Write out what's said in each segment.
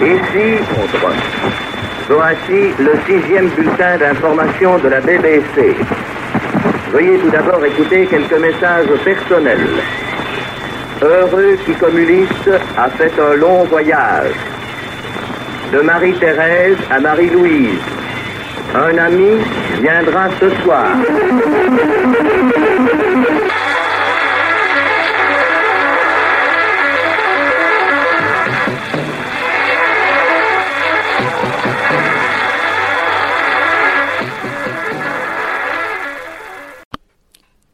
Ici, voici le sixième bulletin d'information de la BBC. Veuillez tout d'abord écouter quelques messages personnels. Heureux qui communiste a fait un long voyage. De Marie-Thérèse à Marie-Louise. Un ami viendra ce soir.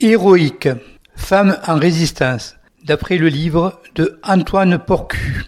Héroïque, femme en résistance, d'après le livre de Antoine Porcu,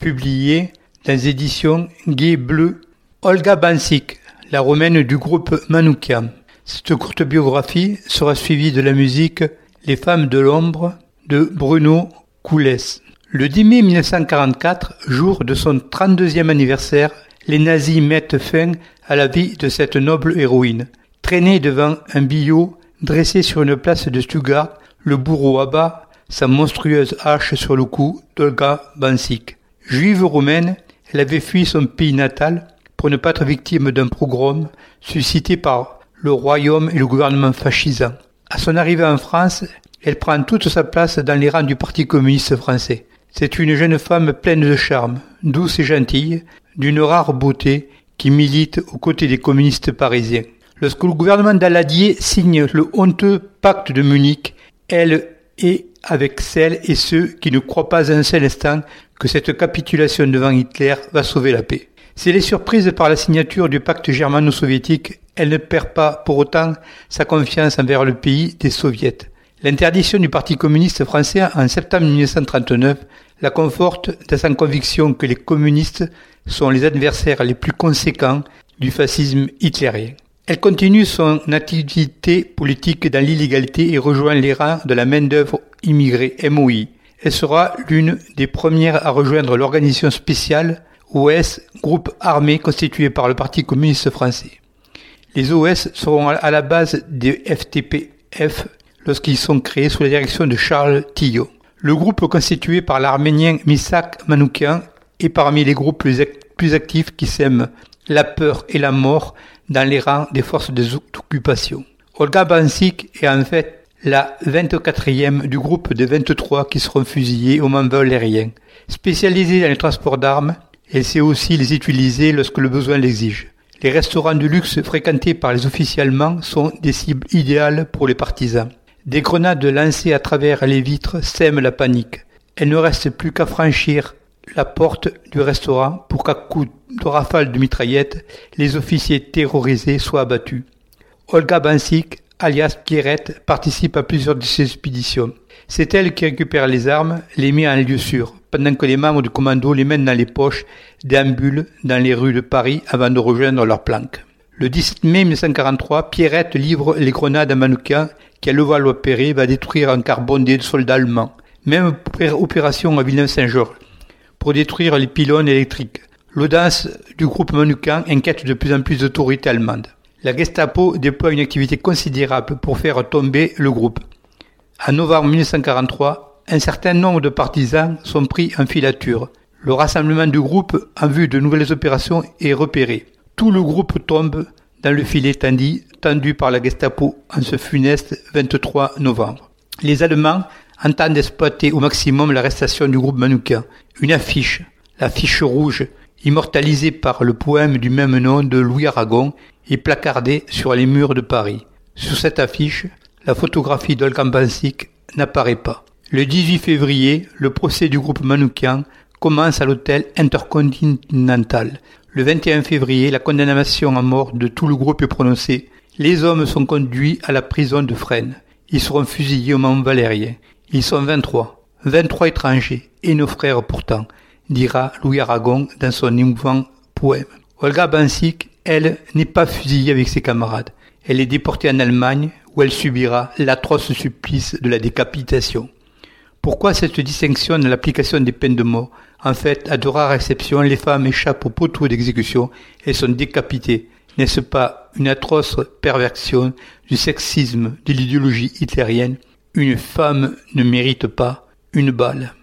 publié dans les éditions Gay Bleu, Olga Bansik, la romaine du groupe Manoukian. Cette courte biographie sera suivie de la musique Les femmes de l'ombre de Bruno Coulès. Le 10 mai 1944, jour de son 32e anniversaire, les nazis mettent fin à la vie de cette noble héroïne. Traînée devant un billot dressé sur une place de Stuttgart, le bourreau abat sa monstrueuse hache sur le cou d'Olga Bansik. Juive roumaine, elle avait fui son pays natal pour ne pas être victime d'un pogrom suscité par le royaume et le gouvernement fascisant. À son arrivée en France, elle prend toute sa place dans les rangs du Parti communiste français. C'est une jeune femme pleine de charme, douce et gentille, d'une rare beauté qui milite aux côtés des communistes parisiens. Lorsque le gouvernement d'Aladier signe le honteux pacte de Munich, elle est avec celles et ceux qui ne croient pas un seul instant que cette capitulation devant Hitler va sauver la paix. Si elle est surprise par la signature du pacte germano-soviétique, elle ne perd pas pour autant sa confiance envers le pays des soviets. L'interdiction du Parti communiste français en septembre 1939 la conforte dans sa conviction que les communistes sont les adversaires les plus conséquents du fascisme hitlérien. Elle continue son activité politique dans l'illégalité et rejoint les rangs de la main-d'œuvre immigrée MOI. Elle sera l'une des premières à rejoindre l'organisation spéciale OS, groupe armé constitué par le Parti communiste français. Les OS seront à la base des FTPF lorsqu'ils sont créés sous la direction de Charles Tillot. Le groupe constitué par l'arménien Misak Manoukian est parmi les groupes plus actifs qui sèment la peur et la mort dans les rangs des forces d'occupation. Olga Bansik est en fait la 24e du groupe de 23 qui seront fusillés au vol aérien. Spécialisée dans le transport d'armes, elle sait aussi les utiliser lorsque le besoin l'exige. Les restaurants de luxe fréquentés par les officiers allemands sont des cibles idéales pour les partisans. Des grenades lancées à travers les vitres sèment la panique. Elle ne reste plus qu'à franchir la porte du restaurant pour qu'à coup de rafale de mitraillettes, les officiers terrorisés soient abattus. Olga Bansik, alias Pierrette, participe à plusieurs de ces expéditions. C'est elle qui récupère les armes, les met en lieu sûr, pendant que les membres du commando les mènent dans les poches, déambulent dans les rues de Paris avant de rejoindre leur planque. Le 17 mai 1943, Pierrette livre les grenades à Manoukian qui, à Levallois-Perret, va détruire un quart bondé de soldats allemands. Même opération à Villeneuve-Saint-Georges détruire les pylônes électriques. L'audace du groupe Manoukian inquiète de plus en plus d'autorités allemandes. La Gestapo déploie une activité considérable pour faire tomber le groupe. En novembre 1943, un certain nombre de partisans sont pris en filature. Le rassemblement du groupe en vue de nouvelles opérations est repéré. Tout le groupe tombe dans le filet tendu, tendu par la Gestapo en ce funeste 23 novembre. Les Allemands entendent exploiter au maximum l'arrestation du groupe Manoukian. Une affiche, l'affiche rouge, immortalisée par le poème du même nom de Louis Aragon, est placardée sur les murs de Paris. Sur cette affiche, la photographie d'Olgan Bansik n'apparaît pas. Le 18 février, le procès du groupe Manoukian commence à l'hôtel Intercontinental. Le 21 février, la condamnation à mort de tout le groupe est prononcée. Les hommes sont conduits à la prison de Fresnes. Ils seront fusillés au Mont Valérien. Ils sont 23. 23 étrangers, et nos frères pourtant, dira Louis Aragon dans son émouvant poème. Olga Bansik, elle, n'est pas fusillée avec ses camarades. Elle est déportée en Allemagne où elle subira l'atroce supplice de la décapitation. Pourquoi cette distinction dans l'application des peines de mort? En fait, à de rares exceptions, les femmes échappent au poteau d'exécution et sont décapitées. N'est-ce pas une atroce perversion du sexisme de l'idéologie hitlérienne? Une femme ne mérite pas une balle.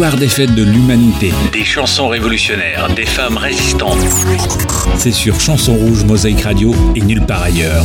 Des fêtes de l'humanité. Des chansons révolutionnaires, des femmes résistantes. C'est sur Chanson Rouge Mosaïque Radio et nulle part ailleurs.